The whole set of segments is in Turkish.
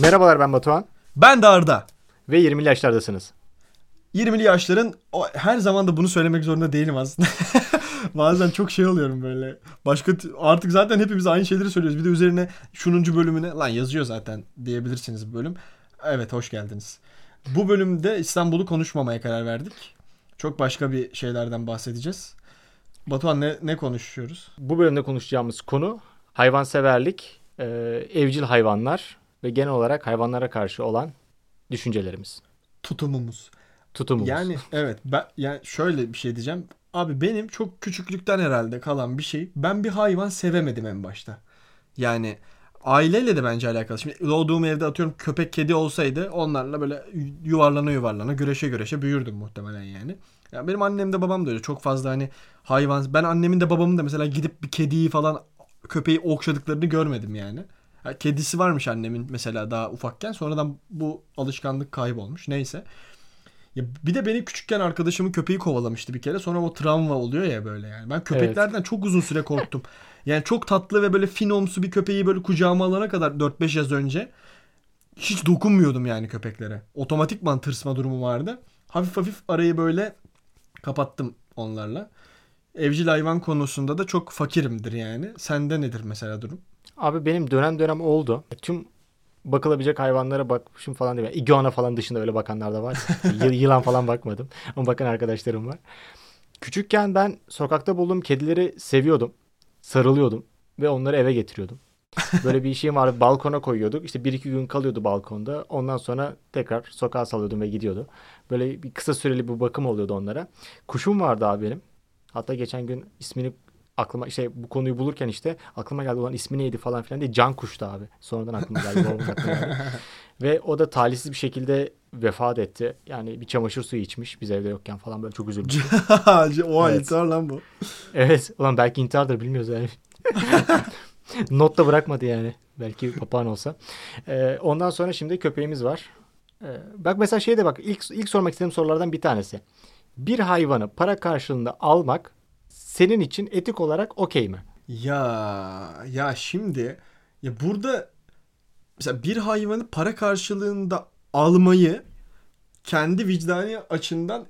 Merhabalar ben Batuhan Ben de Arda. ve 20'li yaşlardasınız. 20'li yaşların o, her zaman da bunu söylemek zorunda değilim aslında. Bazen çok şey oluyorum böyle. Başka artık zaten hepimiz aynı şeyleri söylüyoruz. Bir de üzerine şununcu bölümüne lan yazıyor zaten diyebilirsiniz bölüm. Evet hoş geldiniz. Bu bölümde İstanbul'u konuşmamaya karar verdik. Çok başka bir şeylerden bahsedeceğiz. Batuhan ne, ne konuşuyoruz? Bu bölümde konuşacağımız konu hayvanseverlik, e, evcil hayvanlar ve genel olarak hayvanlara karşı olan düşüncelerimiz, Tutumumuz. tutumumuz. Yani evet ben yani şöyle bir şey diyeceğim. Abi benim çok küçüklükten herhalde kalan bir şey. Ben bir hayvan sevemedim en başta. Yani aileyle de bence alakalı. Şimdi doğduğum evde atıyorum köpek kedi olsaydı onlarla böyle yuvarlana yuvarlana güreşe güreşe büyürdüm muhtemelen yani. Ya benim annem de babam da öyle çok fazla hani hayvan ben annemin de babamın da mesela gidip bir kediyi falan köpeği okşadıklarını görmedim yani. Ha, kedisi varmış annemin mesela daha ufakken sonradan bu alışkanlık kaybolmuş neyse. Ya bir de beni küçükken arkadaşımın köpeği kovalamıştı bir kere. Sonra o travma oluyor ya böyle yani. Ben köpeklerden çok uzun süre korktum. Yani çok tatlı ve böyle finomsu bir köpeği böyle kucağıma alana kadar 4-5 yaz önce hiç dokunmuyordum yani köpeklere. Otomatikman tırsma durumu vardı. Hafif hafif arayı böyle kapattım onlarla. Evcil hayvan konusunda da çok fakirimdir yani. Sende nedir mesela durum? Abi benim dönem dönem oldu. Tüm bakılabilecek hayvanlara bakmışım falan diye. İguana falan dışında öyle bakanlar da var. Yılan falan bakmadım. Ama bakan arkadaşlarım var. Küçükken ben sokakta bulduğum kedileri seviyordum. Sarılıyordum. Ve onları eve getiriyordum. Böyle bir işim vardı. Balkona koyuyorduk. İşte bir iki gün kalıyordu balkonda. Ondan sonra tekrar sokağa salıyordum ve gidiyordu. Böyle bir kısa süreli bir bakım oluyordu onlara. Kuşum vardı abi benim. Hatta geçen gün ismini aklıma işte bu konuyu bulurken işte aklıma geldi olan ismi neydi falan filan diye can kuştu abi. Sonradan aklıma geldi. aklına geldi. Ve o da talihsiz bir şekilde vefat etti. Yani bir çamaşır suyu içmiş biz evde yokken falan böyle çok üzüldüm. Oha Evet. intihar lan bu. evet ulan belki intihardır bilmiyoruz yani. Not da bırakmadı yani. Belki papağan olsa. Ee, ondan sonra şimdi köpeğimiz var. Ee, bak mesela şey de bak ilk, ilk sormak istediğim sorulardan bir tanesi. Bir hayvanı para karşılığında almak senin için etik olarak okey mi? Ya ya şimdi ya burada mesela bir hayvanı para karşılığında almayı kendi vicdani açından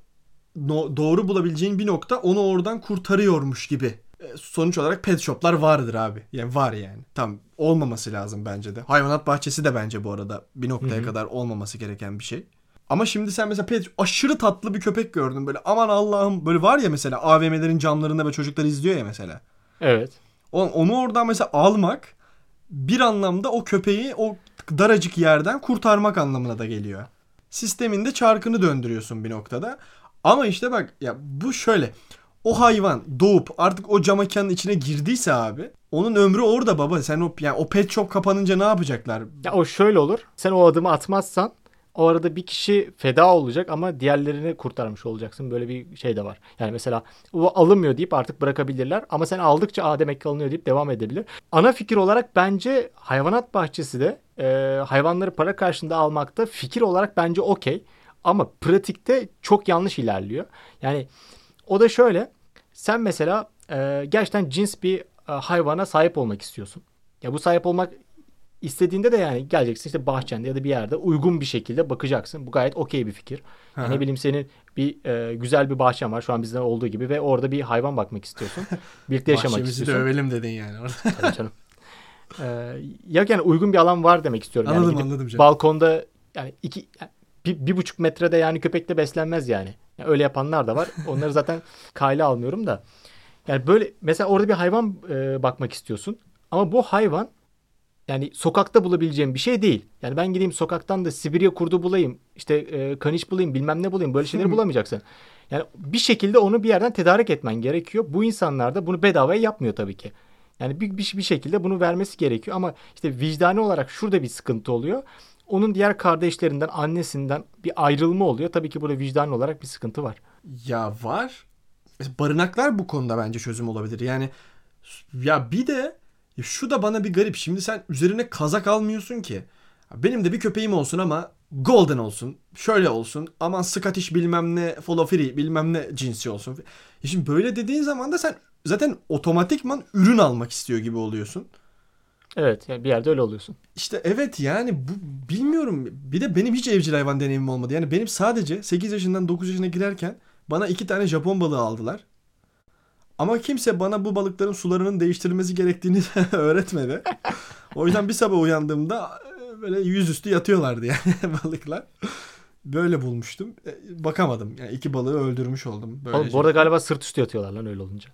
no- doğru bulabileceğin bir nokta onu oradan kurtarıyormuş gibi. E, Sonuç olarak pet shop'lar vardır abi. Yani var yani. Tam olmaması lazım bence de. Hayvanat bahçesi de bence bu arada bir noktaya Hı hı. kadar olmaması gereken bir şey. Ama şimdi sen mesela pet aşırı tatlı bir köpek gördün böyle aman Allah'ım böyle var ya mesela AVM'lerin camlarında ve çocuklar izliyor ya mesela. Evet. Onu oradan mesela almak bir anlamda o köpeği o daracık yerden kurtarmak anlamına da geliyor. Sisteminde çarkını döndürüyorsun bir noktada. Ama işte bak ya bu şöyle. O hayvan doğup artık o cam mekanın içine girdiyse abi onun ömrü orada baba. Sen o yani o pet shop kapanınca ne yapacaklar? Ya o şöyle olur. Sen o adımı atmazsan o arada bir kişi feda olacak ama diğerlerini kurtarmış olacaksın. Böyle bir şey de var. Yani mesela o alınmıyor deyip artık bırakabilirler ama sen aldıkça aa demek ki alınıyor deyip devam edebilir. Ana fikir olarak bence hayvanat bahçesi de e, hayvanları para karşılığında almakta fikir olarak bence okey. Ama pratikte çok yanlış ilerliyor. Yani o da şöyle. Sen mesela e, gerçekten cins bir e, hayvana sahip olmak istiyorsun. Ya bu sahip olmak istediğinde de yani geleceksin işte bahçende ya da bir yerde uygun bir şekilde bakacaksın. Bu gayet okey bir fikir. Yani ne bileyim senin bir e, güzel bir bahçen var şu an bizde olduğu gibi ve orada bir hayvan bakmak istiyorsun. Birlikte yaşamak Bahçemizi de istiyorsun. övelim dedin yani. orada. Tabii canım. E, ya yani uygun bir alan var demek istiyorum. Yani anladım gidip anladım canım. balkonda yani iki yani bir, bir buçuk metrede yani köpekle beslenmez yani. Yani öyle yapanlar da var. Onları zaten kayla almıyorum da. Yani böyle mesela orada bir hayvan e, bakmak istiyorsun. Ama bu hayvan yani sokakta bulabileceğim bir şey değil. Yani ben gideyim sokaktan da Sibirya kurdu bulayım, işte e, kaniş bulayım, bilmem ne bulayım. Böyle şeyleri bulamayacaksın. Yani bir şekilde onu bir yerden tedarik etmen gerekiyor. Bu insanlar da bunu bedavaya yapmıyor tabii ki. Yani bir, bir, bir şekilde bunu vermesi gerekiyor ama işte vicdani olarak şurada bir sıkıntı oluyor. Onun diğer kardeşlerinden, annesinden bir ayrılma oluyor. Tabii ki burada vicdani olarak bir sıkıntı var. Ya var. Barınaklar bu konuda bence çözüm olabilir. Yani ya bir de şu da bana bir garip. Şimdi sen üzerine kazak almıyorsun ki. Benim de bir köpeğim olsun ama golden olsun. Şöyle olsun. Aman Scottish bilmem ne Follow bilmem ne cinsi olsun. Şimdi böyle dediğin zaman da sen zaten otomatikman ürün almak istiyor gibi oluyorsun. Evet yani bir yerde öyle oluyorsun. İşte evet yani bu bilmiyorum. Bir de benim hiç evcil hayvan deneyimim olmadı. Yani benim sadece 8 yaşından 9 yaşına girerken bana iki tane Japon balığı aldılar. Ama kimse bana bu balıkların sularının değiştirilmesi gerektiğini öğretmedi. O yüzden bir sabah uyandığımda e, böyle yüzüstü yatıyorlardı yani balıklar. Böyle bulmuştum. E, bakamadım. Yani iki balığı öldürmüş oldum. Böylece. Oğlum, bu arada galiba sırt üstü yatıyorlar lan öyle olunca.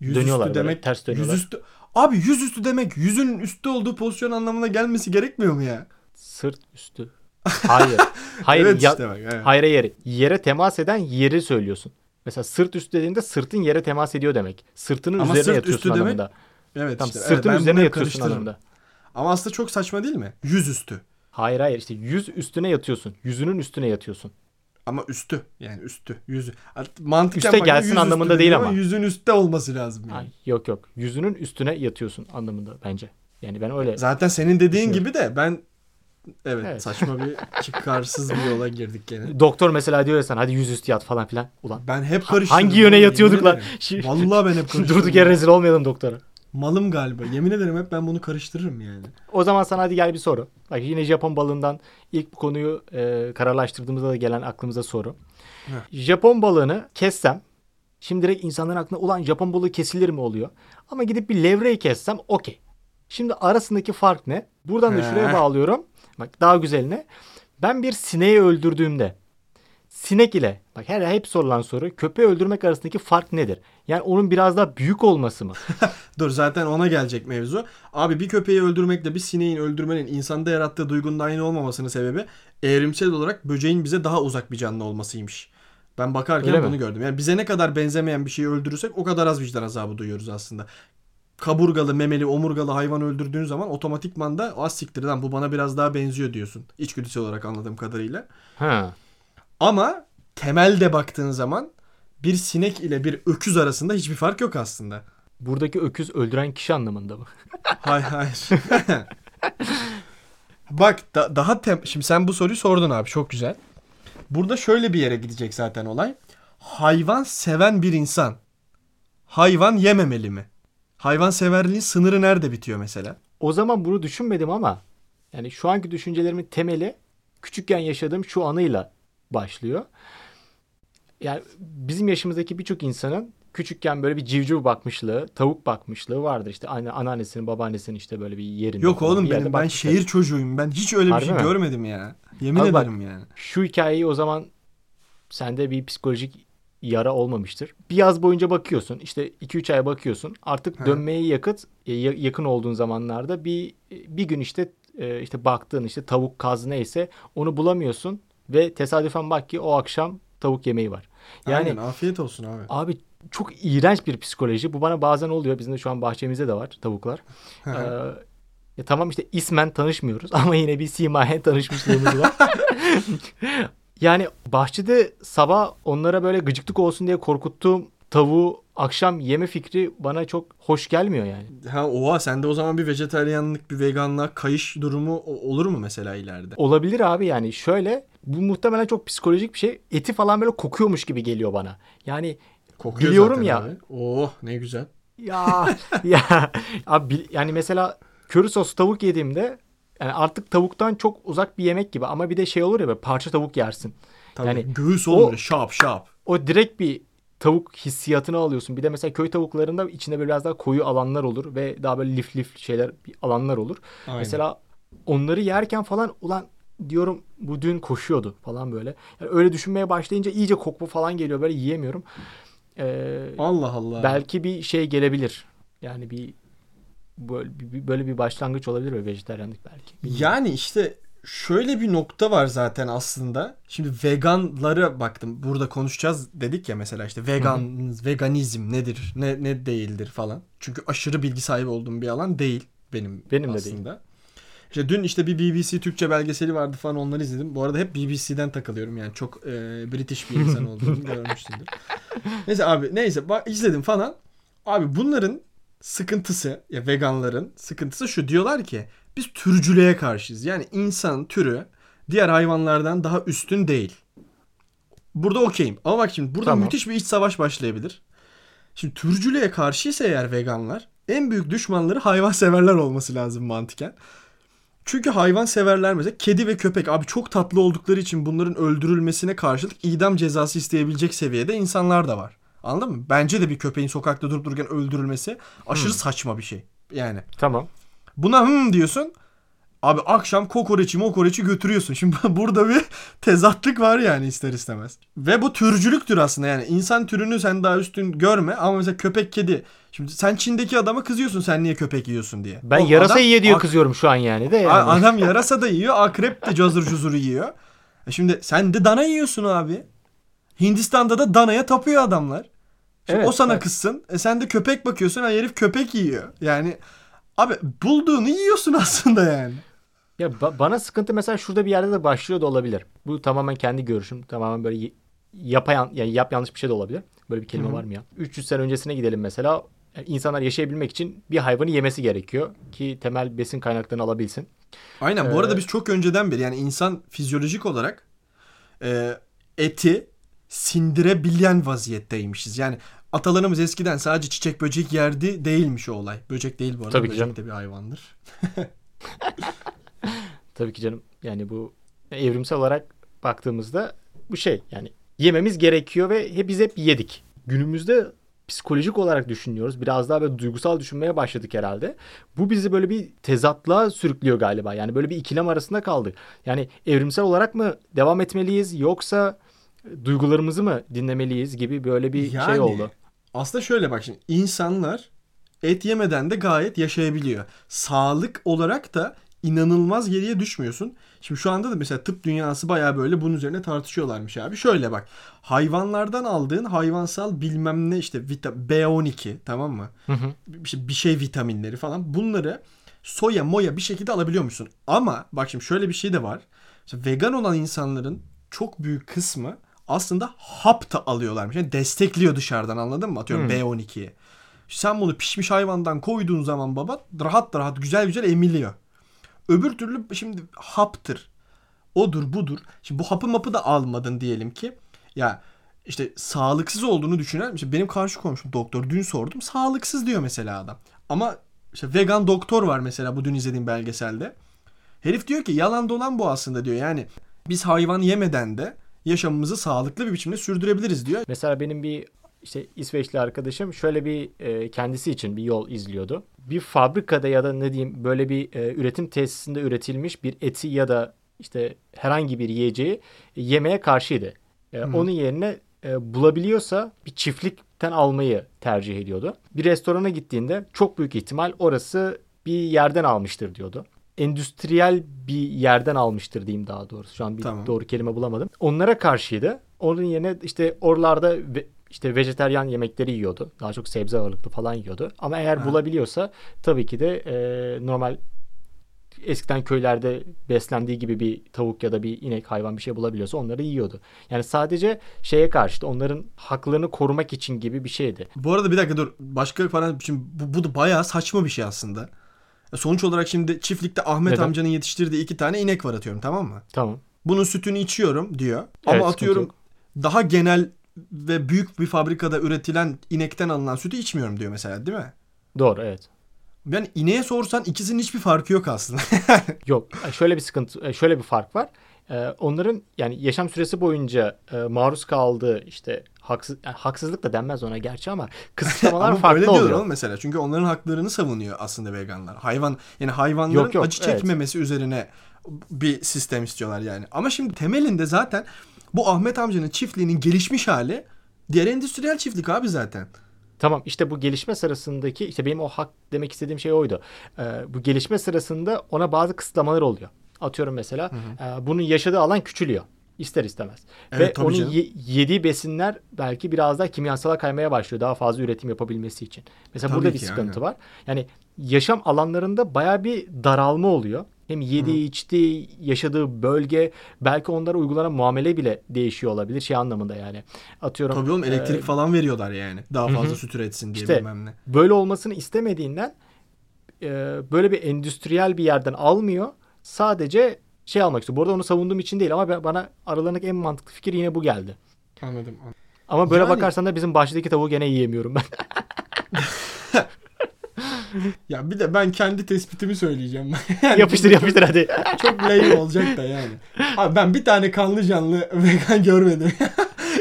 Yüzüstü dönüyorlar demek böyle, ters dönüyorlar. Yüzüstü, abi yüzüstü demek yüzün üstü olduğu pozisyon anlamına gelmesi gerekmiyor mu ya? Sırt üstü. Hayır. Hayır. evet ya, işte bak, evet. Hayır yere. Yere temas eden yeri söylüyorsun. Mesela sırt üstü dediğinde sırtın yere temas ediyor demek. Sırtının Ama üzerine sırt yatıyorsun üstü anlamında. Demek, evet tamam, işte. Sırtın evet, üzerine yatıyorsun anlamında. Ama aslında çok saçma değil mi? Yüz üstü. Hayır hayır işte yüz üstüne yatıyorsun. Yüzünün üstüne yatıyorsun. Ama üstü yani üstü yüzü. Mantıken Üste gelsin anlamında değil ama. Yüzün üstte olması lazım yani. Ay, yok yok yüzünün üstüne yatıyorsun anlamında bence. Yani ben öyle Zaten senin dediğin gibi de ben Evet, evet. saçma bir çıkarsız bir yola girdik gene. Doktor mesela diyor ya sen hadi yüzüstü yat falan filan. Ulan ben hep karıştırdım. Hangi yöne yatıyorduk lan? Vallahi ben hep karıştırdım. Durduk yere rezil olmayalım doktora. Malım galiba. Yemin ederim hep ben bunu karıştırırım yani. O zaman sana hadi gel bir soru. Bak yine Japon balığından ilk bu konuyu e, kararlaştırdığımızda da gelen aklımıza soru. Heh. Japon balığını kessem şimdi direkt insanların aklına ulan Japon balığı kesilir mi oluyor? Ama gidip bir levreyi kessem okey. Şimdi arasındaki fark ne? Buradan da şuraya bağlıyorum. Bak daha güzeline. Ben bir sineği öldürdüğümde sinek ile bak her hep sorulan soru köpeği öldürmek arasındaki fark nedir? Yani onun biraz daha büyük olması mı? Dur zaten ona gelecek mevzu. Abi bir köpeği öldürmekle bir sineğin öldürmenin insanda yarattığı duygunun aynı olmamasının sebebi evrimsel olarak böceğin bize daha uzak bir canlı olmasıymış. Ben bakarken Öyle bunu mi? gördüm. Yani bize ne kadar benzemeyen bir şeyi öldürürsek o kadar az vicdan azabı duyuyoruz aslında kaburgalı, memeli, omurgalı hayvan öldürdüğün zaman otomatikman da az siktir lan bu bana biraz daha benziyor diyorsun. İçgüdüsel olarak anladığım kadarıyla. Ha. Ama temelde baktığın zaman bir sinek ile bir öküz arasında hiçbir fark yok aslında. Buradaki öküz öldüren kişi anlamında mı? hayır hayır. Bak da, daha tem şimdi sen bu soruyu sordun abi çok güzel. Burada şöyle bir yere gidecek zaten olay. Hayvan seven bir insan hayvan yememeli mi? Hayvan severliğin sınırı nerede bitiyor mesela? O zaman bunu düşünmedim ama yani şu anki düşüncelerimin temeli küçükken yaşadığım şu anıyla başlıyor. Yani bizim yaşımızdaki birçok insanın küçükken böyle bir civciv bakmışlığı, tavuk bakmışlığı vardır. İşte anne, anneannesinin, babaannesinin işte böyle bir yerinde. Yok oğlum benim ben şehir çocuğuyum. Ben hiç öyle Harbi bir şey mi? görmedim ya. Yemin Abi ederim bak, yani. Şu hikayeyi o zaman sende bir psikolojik yara olmamıştır. Bir yaz boyunca bakıyorsun. işte 2-3 ay bakıyorsun. Artık He. dönmeye yakıt e, yakın olduğun zamanlarda bir bir gün işte e, işte baktığın işte tavuk kaz neyse onu bulamıyorsun ve tesadüfen bak ki o akşam tavuk yemeği var. Yani Aynen, afiyet olsun abi. Abi çok iğrenç bir psikoloji. Bu bana bazen oluyor. Bizim de şu an bahçemizde de var tavuklar. ee, ya tamam işte ismen tanışmıyoruz ama yine bir simayen tanışmışlığımız var. Yani bahçede sabah onlara böyle gıcıklık olsun diye korkuttuğum tavuğu akşam yeme fikri bana çok hoş gelmiyor yani. Ha oha sende o zaman bir vejeteryanlık, bir veganlığa kayış durumu olur mu mesela ileride? Olabilir abi yani şöyle bu muhtemelen çok psikolojik bir şey. Eti falan böyle kokuyormuş gibi geliyor bana. Yani Kokuyor biliyorum ya. Abi. Oh ne güzel. Ya ya abi yani mesela köri sos tavuk yediğimde yani artık tavuktan çok uzak bir yemek gibi ama bir de şey olur ya böyle parça tavuk yersin. Tabii, yani göğüs olur şap şap. O direkt bir tavuk hissiyatını alıyorsun. Bir de mesela köy tavuklarında içinde böyle biraz daha koyu alanlar olur ve daha böyle lif lif şeyler alanlar olur. Aynen. Mesela onları yerken falan ulan diyorum bu dün koşuyordu falan böyle. Yani öyle düşünmeye başlayınca iyice kokma falan geliyor böyle yiyemiyorum. Ee, Allah Allah. Belki bir şey gelebilir. Yani bir böyle bir, böyle bir başlangıç olabilir mi vejetaryenlik belki? Bilmiyorum. Yani işte şöyle bir nokta var zaten aslında. Şimdi veganlara baktım. Burada konuşacağız dedik ya mesela işte vegan veganizm nedir, ne ne değildir falan. Çünkü aşırı bilgi sahibi olduğum bir alan değil benim benim aslında. de değil. İşte dün işte bir BBC Türkçe belgeseli vardı falan onları izledim. Bu arada hep BBC'den takılıyorum yani çok e, British bir insan olduğumu görmüşsündür. Neyse abi neyse bak izledim falan. Abi bunların sıkıntısı ya veganların sıkıntısı şu diyorlar ki biz türcülüğe karşıyız. Yani insan türü diğer hayvanlardan daha üstün değil. Burada okeyim. Ama bak şimdi burada Tamam. müthiş bir iç savaş başlayabilir. Şimdi türcülüğe karşıysa eğer veganlar en büyük düşmanları hayvanseverler olması lazım mantıken. Çünkü hayvanseverler mesela kedi ve köpek abi çok tatlı oldukları için bunların öldürülmesine karşılık idam cezası isteyebilecek seviyede insanlar da var. Anladın mı? Bence de bir köpeğin sokakta durup dururken öldürülmesi aşırı saçma bir şey. Yani Tamam. buna hım diyorsun. Abi akşam kokoreçi mokoreçi götürüyorsun. Şimdi burada bir tezatlık var yani ister istemez. Ve bu türcülüktür aslında yani. insan türünü sen daha üstün görme ama mesela köpek kedi. Şimdi sen Çin'deki adama kızıyorsun sen niye köpek yiyorsun diye. Ben O yarasa adam yiye diyor ak- kızıyorum şu an yani de yani. Adam yarasa da yiyor, akrep de cazır cuzur yiyor. E şimdi sen de dana yiyorsun abi. Hindistan'da da danaya tapıyor adamlar. Şimdi Evet, o sana evet. kızsın. E sen de köpek bakıyorsun, ha herif köpek yiyor. Yani abi bulduğunu yiyorsun aslında yani. Ya ba- bana sıkıntı mesela şurada bir yerde de başlıyor da olabilir. Bu tamamen kendi görüşüm. Tamamen böyle yapayan yani yap yanlış bir şey de olabilir. Böyle bir kelime Hı hı. var mı ya? 300 sene öncesine gidelim mesela. Yani insanlar yaşayabilmek için bir hayvanı yemesi gerekiyor ki temel besin kaynaklarını alabilsin. Aynen bu arada Ee, biz çok önceden beri yani insan fizyolojik olarak e, eti sindirebilen vaziyetteymişiz. Yani atalarımız eskiden sadece çiçek böcek yerdi değilmiş o olay. Böcek değil bu arada. Tabii ki böcek canım. de bir hayvandır. Tabii ki canım. Yani bu evrimsel olarak baktığımızda bu şey yani yememiz gerekiyor ve hep biz hep yedik. Günümüzde psikolojik olarak düşünüyoruz. Biraz daha böyle duygusal düşünmeye başladık herhalde. Bu bizi böyle bir tezatlığa sürüklüyor galiba. Yani böyle bir ikilem arasında kaldık. Yani evrimsel olarak mı devam etmeliyiz yoksa duygularımızı mı dinlemeliyiz gibi böyle bir Yani, şey oldu. Aslında şöyle bak şimdi insanlar et yemeden de gayet yaşayabiliyor. Sağlık olarak da inanılmaz geriye düşmüyorsun. Şimdi şu anda da mesela tıp dünyası bayağı böyle bunun üzerine tartışıyorlarmış abi. Şöyle bak hayvanlardan aldığın hayvansal bilmem ne işte vita- B12 tamam mı? Hı hı. bir şey, bir şey vitaminleri falan bunları soya moya bir şekilde alabiliyor musun? Ama bak şimdi şöyle bir şey de var. Mesela vegan olan insanların çok büyük kısmı aslında hap da alıyorlarmış. Yani destekliyor dışarıdan anladın mı? Atıyorum Hmm. B12'yi. Sen bunu pişmiş hayvandan koyduğun zaman baba rahat rahat güzel güzel emiliyor. Öbür türlü şimdi haptır. Odur budur. Şimdi bu hapı mapı da almadın diyelim ki. Ya işte sağlıksız olduğunu düşünen işte benim karşı komşum doktor dün sordum sağlıksız diyor mesela adam. Ama işte vegan doktor var mesela bu dün izlediğim belgeselde. Herif diyor ki yalan dolan bu aslında diyor. Yani biz hayvan yemeden de yaşamımızı sağlıklı bir biçimde sürdürebiliriz diyor. Mesela benim bir işte İsveçli arkadaşım şöyle bir e, kendisi için bir yol izliyordu. Bir fabrikada ya da ne diyeyim böyle bir e, üretim tesisinde üretilmiş bir eti ya da işte herhangi bir yiyeceği yemeye karşıydı. E, Hı. onun yerine e, bulabiliyorsa bir çiftlikten almayı tercih ediyordu. Bir restorana gittiğinde çok büyük ihtimal orası bir yerden almıştır diyordu. Endüstriyel bir yerden almıştır diyeyim daha doğrusu. Şu an bir Tamam. doğru kelime bulamadım. Onlara karşıydı. Onun yerine işte oralarda işte vejeteryan yemekleri yiyordu. Daha çok sebze ağırlıklı falan yiyordu. Ama eğer Ha. bulabiliyorsa tabii ki de e, normal eskiden köylerde beslendiği gibi bir tavuk ya da bir inek hayvan bir şey bulabiliyorsa onları yiyordu. Yani sadece şeye karşı onların haklarını korumak için gibi bir şeydi. Bu arada bir dakika dur. Başka falan şimdi bu, bu da bayağı saçma bir şey aslında. Ya Sonuç olarak şimdi çiftlikte Ahmet Neden? amcanın yetiştirdiği iki tane inek var atıyorum tamam mı? Tamam. Bunun sütünü içiyorum diyor. Ama Evet, atıyorum daha genel ve büyük bir fabrikada üretilen inekten alınan sütü içmiyorum diyor mesela değil mi? Doğru evet. Yani ineğe sorsan ikisinin hiçbir farkı yok aslında. Yok şöyle bir sıkıntı şöyle bir fark var. Ee, onların yani yaşam süresi boyunca e, maruz kaldığı işte haksız yani haksızlık da denmez ona gerçi ama kısıtlamalar Ama farklı öyle oluyor. oğlum mesela. Çünkü onların haklarını savunuyor aslında veganlar. Hayvan yani hayvanların Yok, yok, acı evet. çekmemesi üzerine bir sistem istiyorlar yani. Ama şimdi temelinde zaten bu Ahmet amcanın çiftliğinin gelişmiş hali diğer endüstriyel çiftlik abi zaten. Tamam işte bu gelişme sırasındaki işte benim o hak demek istediğim şey oydu. Ee, bu gelişme sırasında ona bazı kısıtlamalar oluyor. Atıyorum mesela e, bunun yaşadığı alan küçülüyor. İster istemez. Evet, Ve onun canım. ye- yediği besinler belki biraz daha kimyasala kaymaya başlıyor. Daha fazla üretim yapabilmesi için. Mesela Tabii burada bir ki, sıkıntı aynen. var. Yani yaşam alanlarında baya bir daralma oluyor. Hem yediği, içtiği, yaşadığı bölge belki onlara uygulanan muamele bile değişiyor olabilir. Şey anlamında yani. Atıyorum. Tabii oğlum elektrik e, falan veriyorlar yani. Daha Hı hı. fazla süt üretsin diye İşte bilmem ne. böyle olmasını istemediğinden e, böyle bir endüstriyel bir yerden almıyor. Sadece şey almak istiyor. Bu arada onu savunduğum için değil ama bana aralarındaki en mantıklı fikir yine bu geldi. Anladım. Ama böyle Yani- bakarsan da bizim bahçedeki tavuğu gene yiyemiyorum ben. Ya bir de ben kendi tespitimi söyleyeceğim. Yani yapıştır yapıştır hadi. Çok lame olacak da yani. Abi ben bir tane kanlı canlı vegan görmedim.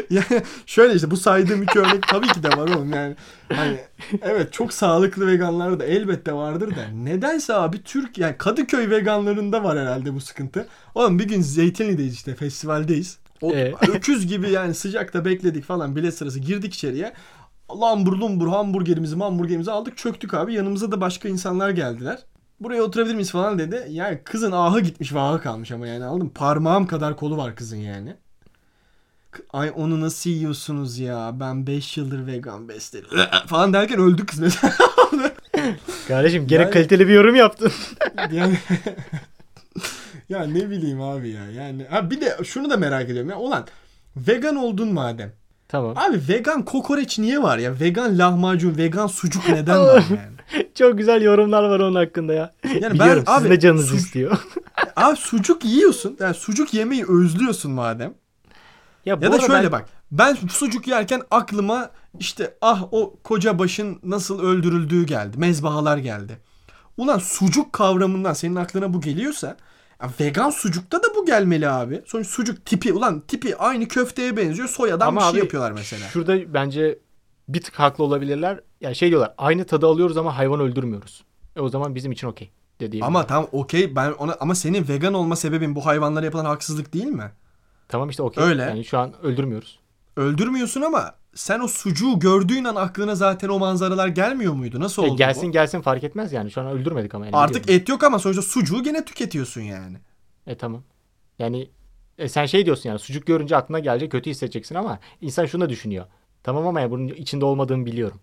yani şöyle işte bu saydığım iki örnek tabii ki de var oğlum yani. Hani evet çok sağlıklı veganlar da elbette vardır da nedense abi Türk yani Kadıköy veganlarında var herhalde bu sıkıntı. Oğlum bir gün Zeytinli'deyiz işte festivaldeyiz. O Ee? öküz gibi yani sıcakta bekledik falan bilet sırası girdik içeriye. Lambur lumbur hamburgerimizi hamburgerimizi aldık çöktük abi. Yanımıza da başka insanlar geldiler. Buraya oturabilir miyiz falan dedi. Yani kızın ahı gitmiş ve ahı kalmış ama yani aldım. Parmağım kadar kolu var kızın yani. Ay onu nasıl yiyorsunuz ya? Ben 5 yıldır vegan beslerim. falan derken öldü kız mesela. Kardeşim gene Yani- kaliteli bir yorum yaptın. yani ya ne bileyim abi ya. Yani ha bir de şunu da merak ediyorum ya. Ulan vegan oldun madem. Tamam. Abi vegan kokoreç niye var ya? Vegan lahmacun, vegan sucuk neden var yani? Çok güzel yorumlar var onun hakkında ya. ben- Biliyorum sizin abi, de canınız istiyor. Abi sucuk yiyorsun. Yani sucuk yemeyi özlüyorsun madem. ya, Ya da şöyle ben- bak. Ben sucuk yerken aklıma işte ah o koca başın nasıl öldürüldüğü geldi. Mezbahalar geldi. Ulan sucuk kavramından senin aklına bu geliyorsa ya vegan sucukta da bu gelmeli abi. Sonuç sucuk tipi ulan tipi aynı köfteye benziyor. Soyadan Ama bir şey abi, yapıyorlar mesela. Şurada bence bir tık haklı olabilirler. Ya şey diyorlar aynı tadı alıyoruz ama hayvan öldürmüyoruz. E o zaman bizim için okey dediğim. Ama tam okey ben ona ama senin vegan olma sebebin bu hayvanlara yapılan haksızlık değil mi? Tamam işte okey. Öyle. Yani şu an öldürmüyoruz. Öldürmüyorsun ama sen o sucuğu gördüğün an aklına zaten o manzaralar gelmiyor muydu? Nasıl E, oldu gelsin bu? gelsin fark etmez yani. Şu an öldürmedik ama. Yani Artık biliyorum. et yok ama sonuçta sucuğu gene tüketiyorsun yani. E tamam. Yani e, sen şey diyorsun yani sucuk görünce aklına gelecek kötü hissedeceksin ama insan şunu da düşünüyor. Tamam ama ya bunun içinde olmadığımı biliyorum.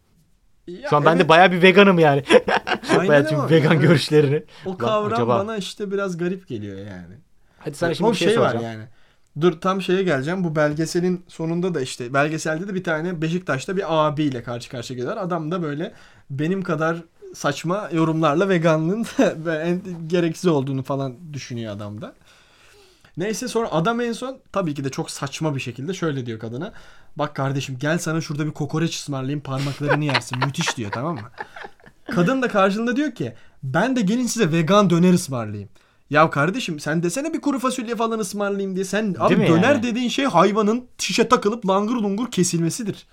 Ya Şu an ben de evet, bayağı bir veganım yani. bayağı tüm vegan yani görüşlerini. O kavram acaba- bana işte biraz garip geliyor yani. Hadi sana O şimdi bir şey, var soracağım. yani. Dur tam şeye geleceğim. Bu belgeselin sonunda da işte belgeselde de bir tane Beşiktaş'ta bir abiyle karşı karşıya geliyorlar. Adam da böyle benim kadar saçma yorumlarla veganlığın ve en gereksiz olduğunu falan düşünüyor adam da. Neyse sonra adam en son tabii ki de çok saçma bir şekilde şöyle diyor kadına. Bak kardeşim gel sana şurada bir kokoreç ısmarlayayım parmaklarını yersin. Müthiş diyor tamam mı? Kadın da karşılığında diyor ki ben de gelin size vegan döner ısmarlayayım. Ya kardeşim sen desene bir kuru fasulye falan ısmarlayayım diye. Sen abi mi döner yani? dediğin şey hayvanın şişe takılıp langır lungur kesilmesidir.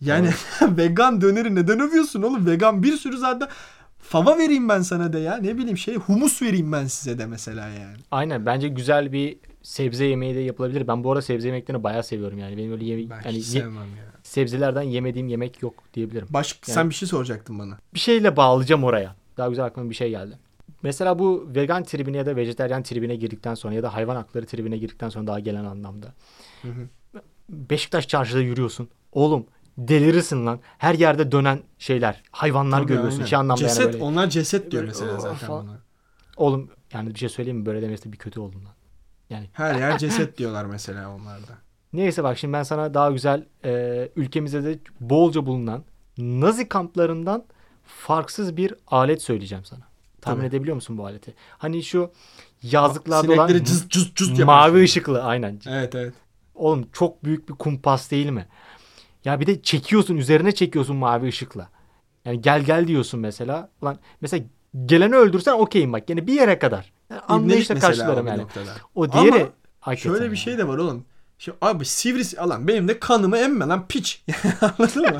Yani vegan döneri neden övüyorsun oğlum? Vegan bir sürü zaten fava vereyim ben sana de ya. Ne bileyim şey humus vereyim ben size de mesela yani. Aynen bence güzel bir sebze yemeği de yapılabilir. Ben bu arada sebze yemeklerini bayağı seviyorum yani. Benim öyle yeme- Ben yani hiç sevmem ya. sebzelerden yemediğim yemek yok diyebilirim. Baş, Yani- Sen bir şey soracaktın bana. bir şeyle bağlayacağım oraya. Daha güzel aklıma bir şey geldi. Mesela bu vegan tribine ya da vejeteryan tribine girdikten sonra ya da hayvan hakları tribine girdikten sonra daha gelen anlamda. Hı hı. Beşiktaş çarşıda yürüyorsun. Oğlum delirirsin lan. Her yerde dönen şeyler. Hayvanlar Tabii, görüyorsun. aynen. Şey anlamda ceset, yani böyle. Onlar ceset diyor Böyle, mesela "Oh" zaten falan. buna. Oğlum yani bir şey söyleyeyim mi? Böyle demesi de bir kötü oldum lan. Yani Her yer ceset diyorlar mesela onlarda. Neyse bak şimdi ben sana daha güzel e, ülkemizde de bolca bulunan Nazi kamplarından farksız bir alet söyleyeceğim sana. Tahmin Tabii. edebiliyor musun bu aleti? Hani şu yazlıklarda olan Sinekleri cız cız cız yaparsın. mavi ışıklı aynen. Evet evet. Oğlum çok büyük bir kumpas değil mi? Ya bir de çekiyorsun üzerine çekiyorsun mavi ışıkla. Yani gel gel diyorsun mesela. Ulan mesela geleni öldürsen okeyim bak. Yani bir yere kadar. Yani anlayışla karşılarım yani. noktada. O diğeri Ama Şöyle bir yani. şey de var oğlum. Şimdi abi sivrisi alan benim de kanımı emme lan piç. Anladın mı?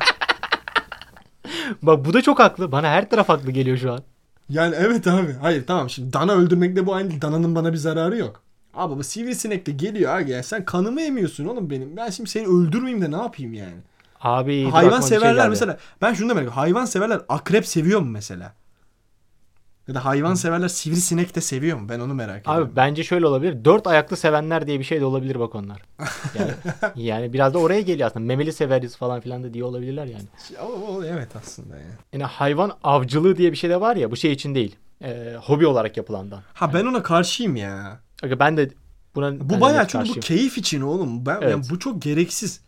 Bak bu da çok haklı. Bana her taraf haklı geliyor şu an. Yani evet abi. Hayır tamam şimdi dana öldürmekle bu aynı değil. Dananın bana bir zararı yok. Abi bu sivrisinek de geliyor abi ya sen kanımı emiyorsun oğlum benim. Ben şimdi seni öldürmeyeyim de ne yapayım yani? Abi hayvan şey severler mesela. Ben şunu da merak ediyorum. Hayvan severler akrep seviyor mu mesela? Ya da hayvan severler sivrisinek de seviyor mu? Ben onu merak ediyorum. Abi bence şöyle olabilir. Dört ayaklı sevenler diye bir şey de olabilir bak onlar. Yani, yani biraz da oraya geliyor aslında. Memeli severiz falan filan da diye olabilirler yani. O, o- evet aslında ya. Yani hayvan avcılığı diye bir şey de var ya bu şey için değil. e, hobi olarak yapılandan. Ha ben ona karşıyım ya. Ben de buna Bu bayağı çünkü bu keyif için oğlum. Ben Evet. yani bu çok gereksiz.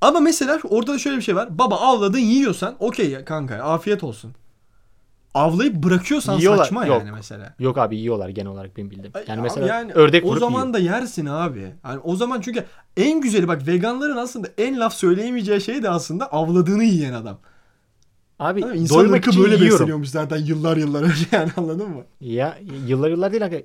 Ama mesela orada da şöyle bir şey var. Baba avladın yiyorsan okey kanka afiyet olsun. Avlayıp bırakıyorsan Yiyorlar, saçma yok. yani mesela. Yok abi yiyorlar genel olarak benim bildiğim. Yani abi mesela yani ördek o zaman yiyor. da yersin abi. Yani o zaman çünkü en güzeli bak veganların aslında en laf söyleyemeyeceği şey de aslında avladığını yiyen adam. Abi? İnsan doymak için böyle yiyorum. besleniyormuş zaten yıllar yıllar önce yani anladın mı? Ya yıllar yıllar değil aga.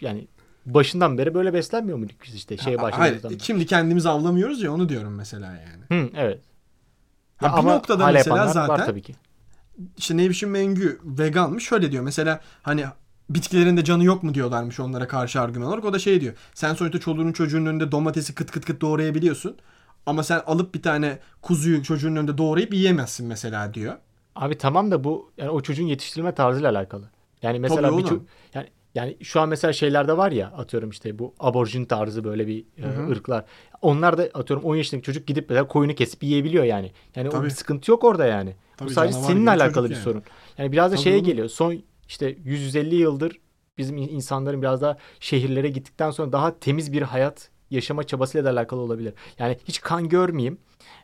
Yani başından beri böyle beslenmiyor muyduk biz işte şeye Hayır, başladığımızdan beri. şimdi kendimiz avlamıyoruz ya onu diyorum mesela yani. Hı, evet. Ha, Ya bir noktada hala mesela zaten tabii ki. İşte Nevşin Mengü veganmış şöyle diyor mesela hani bitkilerin de canı yok mu diyorlarmış onlara karşı argüman olarak. O da şey diyor. Sen sonuçta çoluğunun çocuğunun önünde domatesi kıt kıt kıt doğrayabiliyorsun. Ama sen alıp bir tane kuzuyu çocuğun önünde doğrayıp yiyemezsin mesela diyor. Abi tamam da bu yani o çocuğun yetiştirilme tarzıyla alakalı. Yani mesela bir ço- yani yani şu an mesela şeylerde var ya atıyorum işte bu aborjin tarzı böyle bir e, hı. ırklar. Onlar da atıyorum 10 yaşındaki çocuk gidip mesela koyunu kesip yiyebiliyor yani. Yani o Tabii. bir sıkıntı yok orada yani. Tabii bu sadece seninle alakalı bir yani. sorun. Yani biraz da Tabii şeye oğlum. geliyor. Son işte 150 yıldır bizim in- insanların biraz daha şehirlere gittikten sonra daha temiz bir hayat yaşama çabasıyla da alakalı olabilir. Yani hiç kan görmeyeyim.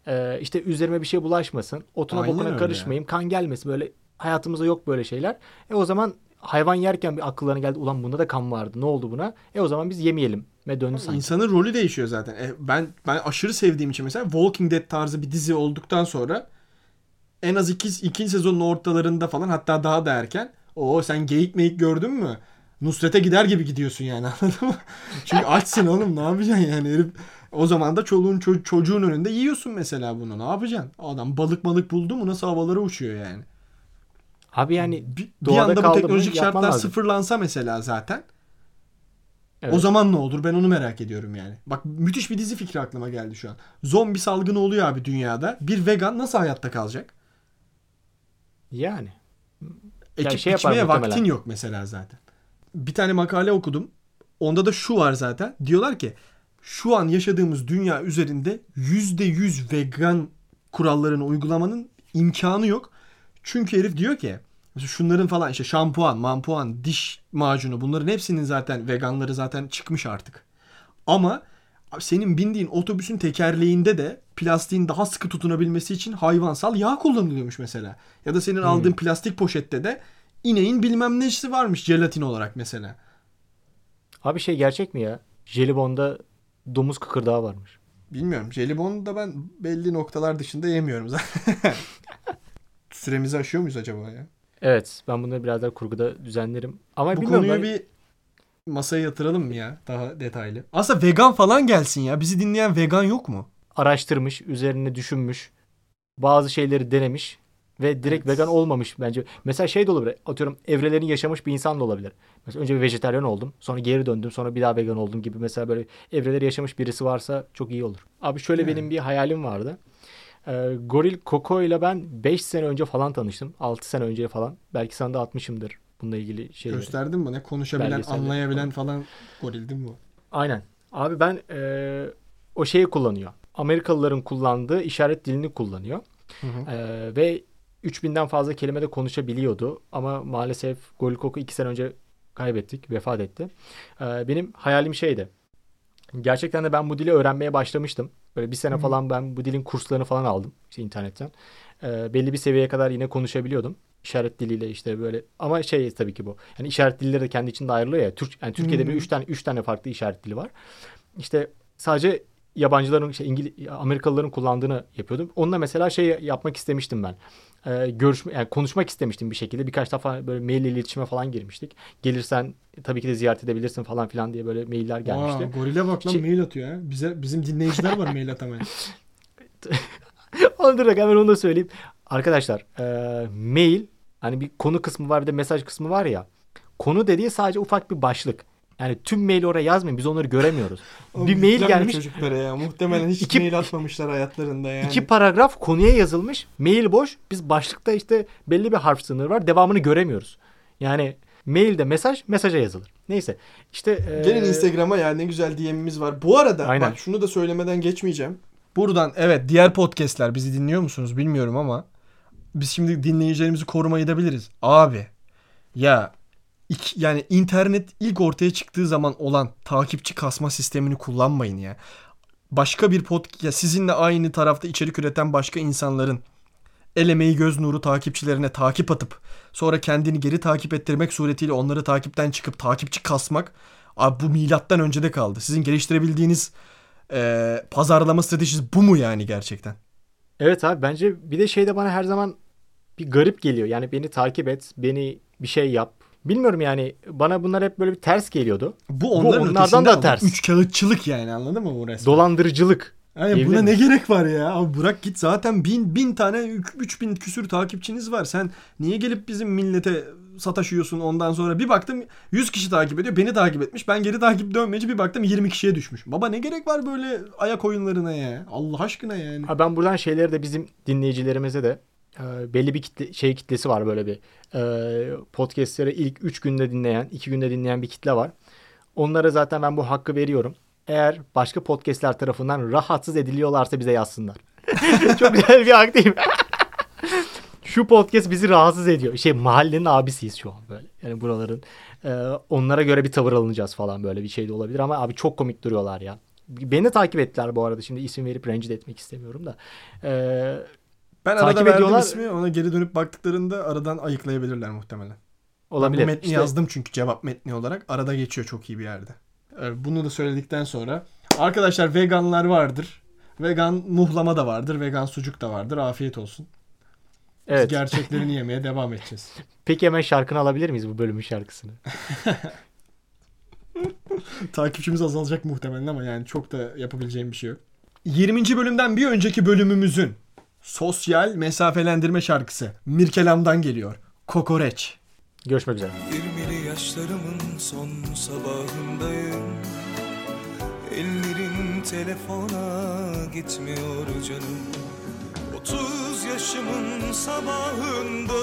Ee, işte üzerime bir şey bulaşmasın. Otuna Aynen bokuna karışmayayım. Kan gelmesin. Böyle hayatımızda yok böyle şeyler. E o zaman hayvan yerken bir akıllarına geldi. Ulan bunda da kan vardı. Ne oldu buna? E o zaman biz yemeyelim. Ve döndü sanki. İnsanın rolü değişiyor zaten. E, ben ben aşırı sevdiğim için mesela Walking Dead tarzı bir dizi olduktan sonra en az iki, ikinci sezonun ortalarında falan hatta daha da erken o sen geyik meyik gördün mü? Nusret'e gider gibi gidiyorsun yani anladın mı? Çünkü açsın oğlum ne yapacaksın yani herif. O zaman da çoluğun ço- çocuğun önünde yiyorsun mesela bunu. Ne yapacaksın? Adam balık balık buldu mu nasıl havalara uçuyor yani. Abi yani Bir, bir anda bu teknolojik şartlar lazım. sıfırlansa mesela zaten evet. o zaman ne olur? Ben onu merak ediyorum yani. Bak müthiş bir dizi fikri aklıma geldi şu an. Zombi salgını oluyor abi dünyada. Bir vegan nasıl hayatta kalacak? yani. Ekip şey yapar biçmeye muhtemelen. vaktin yok mesela zaten. Bir tane makale okudum. Onda da şu var zaten. Diyorlar ki şu an yaşadığımız dünya üzerinde %100 vegan kurallarını uygulamanın imkanı yok. Çünkü herif diyor ki mesela şunların falan işte şampuan, mampuan, diş macunu bunların hepsinin zaten veganları zaten çıkmış artık. Ama senin bindiğin otobüsün tekerleğinde de plastiğin daha sıkı tutunabilmesi için hayvansal yağ kullanılıyormuş mesela. Ya da senin aldığın plastik poşette de ineğin bilmem nesi varmış jelatin olarak mesela. Abi şey gerçek mi ya? Jelibon'da domuz kıkırdağı varmış. Bilmiyorum. Jelibonu da ben belli noktalar dışında yemiyorum zaten. Süremizi aşıyor muyuz acaba ya? Evet ben bunları biraz daha kurguda düzenlerim. Ama Bu konuyu ben- bir masaya yatıralım mı ya? Daha detaylı. Aslında vegan falan gelsin ya. Bizi dinleyen vegan yok mu? araştırmış, üzerine düşünmüş, bazı şeyleri denemiş ve direkt Evet. vegan olmamış bence. Mesela şey de olabilir. Atıyorum evrelerini yaşamış bir insan da olabilir. Mesela önce bir vejetaryen oldum, sonra geri döndüm, sonra bir daha vegan oldum gibi mesela böyle evreleri yaşamış birisi varsa çok iyi olur. Abi şöyle Yani. benim bir hayalim vardı. Ee, Goril Koko ile ben 5 sene önce falan tanıştım. 6 sene önce falan. Belki sana da atmışımdır bununla ilgili şeyleri. Gösterdin mi? Ne konuşabilen, Belgeseller anlayabilen falan goril değil mi bu? Aynen. Abi ben eee, o şeyi kullanıyor. Amerikalıların kullandığı işaret dilini kullanıyor. Hı hı. Eee, ve 3000'den fazla kelimede konuşabiliyordu. Ama maalesef Golikok'u 2 sene önce kaybettik. Vefat etti. Eee, benim hayalim şeydi. Gerçekten de ben bu dili öğrenmeye başlamıştım. Böyle bir sene hı. falan ben bu dilin kurslarını falan aldım işte internetten. Eee, belli bir seviyeye kadar yine konuşabiliyordum. İşaret diliyle işte böyle ama şey tabii ki bu. Yani işaret dilleri de kendi içinde ayrılıyor ya. Türk yani Türkiye'de Hı bir. 3 tane 3 tane farklı işaret dili var. İşte sadece yabancıların şey İngiliz Amerikalıların kullandığını yapıyordum. Onunla mesela şey yapmak istemiştim ben. Ee, görüşme yani konuşmak istemiştim bir şekilde. Birkaç defa böyle mail ile iletişime falan girmiştik. Gelirsen tabii ki de ziyaret edebilirsin falan filan diye böyle mailler gelmişti. Aa, gorile bak lan Şey- mail atıyor ya. Bize bizim dinleyiciler var mail atamayan. Onu dur hemen onu da söyleyeyim. Arkadaşlar e, mail hani bir konu kısmı var bir de mesaj kısmı var ya. Konu dediği sadece ufak bir başlık. Yani tüm maili oraya yazmayın. Biz onları göremiyoruz. bir mail gelmiş. çocuklara ya. Muhtemelen hiç İki- mail atmamışlar hayatlarında yani. İki paragraf konuya yazılmış. Mail boş. Biz başlıkta işte belli bir harf sınırı var. Devamını göremiyoruz. Yani mailde mesaj mesaja yazılır. Neyse. İşte e, Gelin Instagram'a ya ne güzel DM'imiz var. Bu arada Aynen. bak şunu da söylemeden geçmeyeceğim. Buradan evet diğer podcastler bizi dinliyor musunuz bilmiyorum ama biz şimdi dinleyicilerimizi korumayı da biliriz. Abi Ya yani internet ilk ortaya çıktığı zaman olan takipçi kasma sistemini kullanmayın ya. Başka bir pod ya sizinle aynı tarafta içerik üreten başka insanların el emeği göz nuru takipçilerine takip atıp sonra kendini geri takip ettirmek suretiyle onları takipten çıkıp takipçi kasmak abi bu milattan önce de kaldı. Sizin geliştirebildiğiniz e, pazarlama stratejisi bu mu yani gerçekten? Evet abi bence bir de şey de bana her zaman bir garip geliyor. Yani beni takip et, beni bir şey yap. Bilmiyorum yani bana bunlar hep böyle bir ters geliyordu. Bu onların onlardan ötesinde da ters. Üç kağıtçılık yani anladın mı bu resmen? Dolandırıcılık. Yani buna ne miyiz? gerek var ya? Abi bırak git zaten bin, bin tane, üç bin küsür takipçiniz var. Sen niye gelip bizim millete sataşıyorsun ondan sonra? Bir baktım 100 kişi takip ediyor. Beni takip etmiş. Ben geri takip dönmeyince bir baktım 20 kişiye düşmüş. Baba ne gerek var böyle ayak oyunlarına ya? Allah aşkına yani. Ha ben buradan şeyleri de bizim dinleyicilerimize de e, belli bir kitle, şey kitlesi var böyle bir podcastleri ilk 3 günde dinleyen, 2 günde dinleyen bir kitle var. Onlara zaten ben bu hakkı veriyorum. Eğer başka podcastler tarafından rahatsız ediliyorlarsa bize yazsınlar. Çok güzel bir hak değil mi? şu podcast bizi rahatsız ediyor. Şey mahallenin abisiyiz şu an böyle. Yani buraların e, onlara göre bir tavır alınacağız falan böyle bir şey de olabilir ama abi çok komik duruyorlar ya. Beni takip ettiler bu arada. Şimdi isim verip rencide etmek istemiyorum da. E, Ben takip arada verdim ediyorlar. ismi ona geri dönüp baktıklarında aradan ayıklayabilirler muhtemelen. olabilir. Ben bu metni İşte yazdım çünkü cevap metni olarak. Arada geçiyor çok iyi bir yerde. Evet, Bunu da söyledikten sonra arkadaşlar veganlar vardır. Vegan muhlama da vardır. Vegan sucuk da vardır. Afiyet olsun. Biz evet. gerçeklerini yemeye devam edeceğiz. Peki hemen şarkını alabilir miyiz bu bölümün şarkısını? Takipçimiz azalacak muhtemelen ama yani çok da yapabileceğim bir şey yok. 20. bölümden bir önceki bölümümüzün sosyal mesafelendirme şarkısı Mirkelam'dan geliyor. Kokoreç. Görüşmek üzere. 20'li yaşlarımın son sabahındayım Ellerim telefona gitmiyor canım 30 yaşımın sabahındayım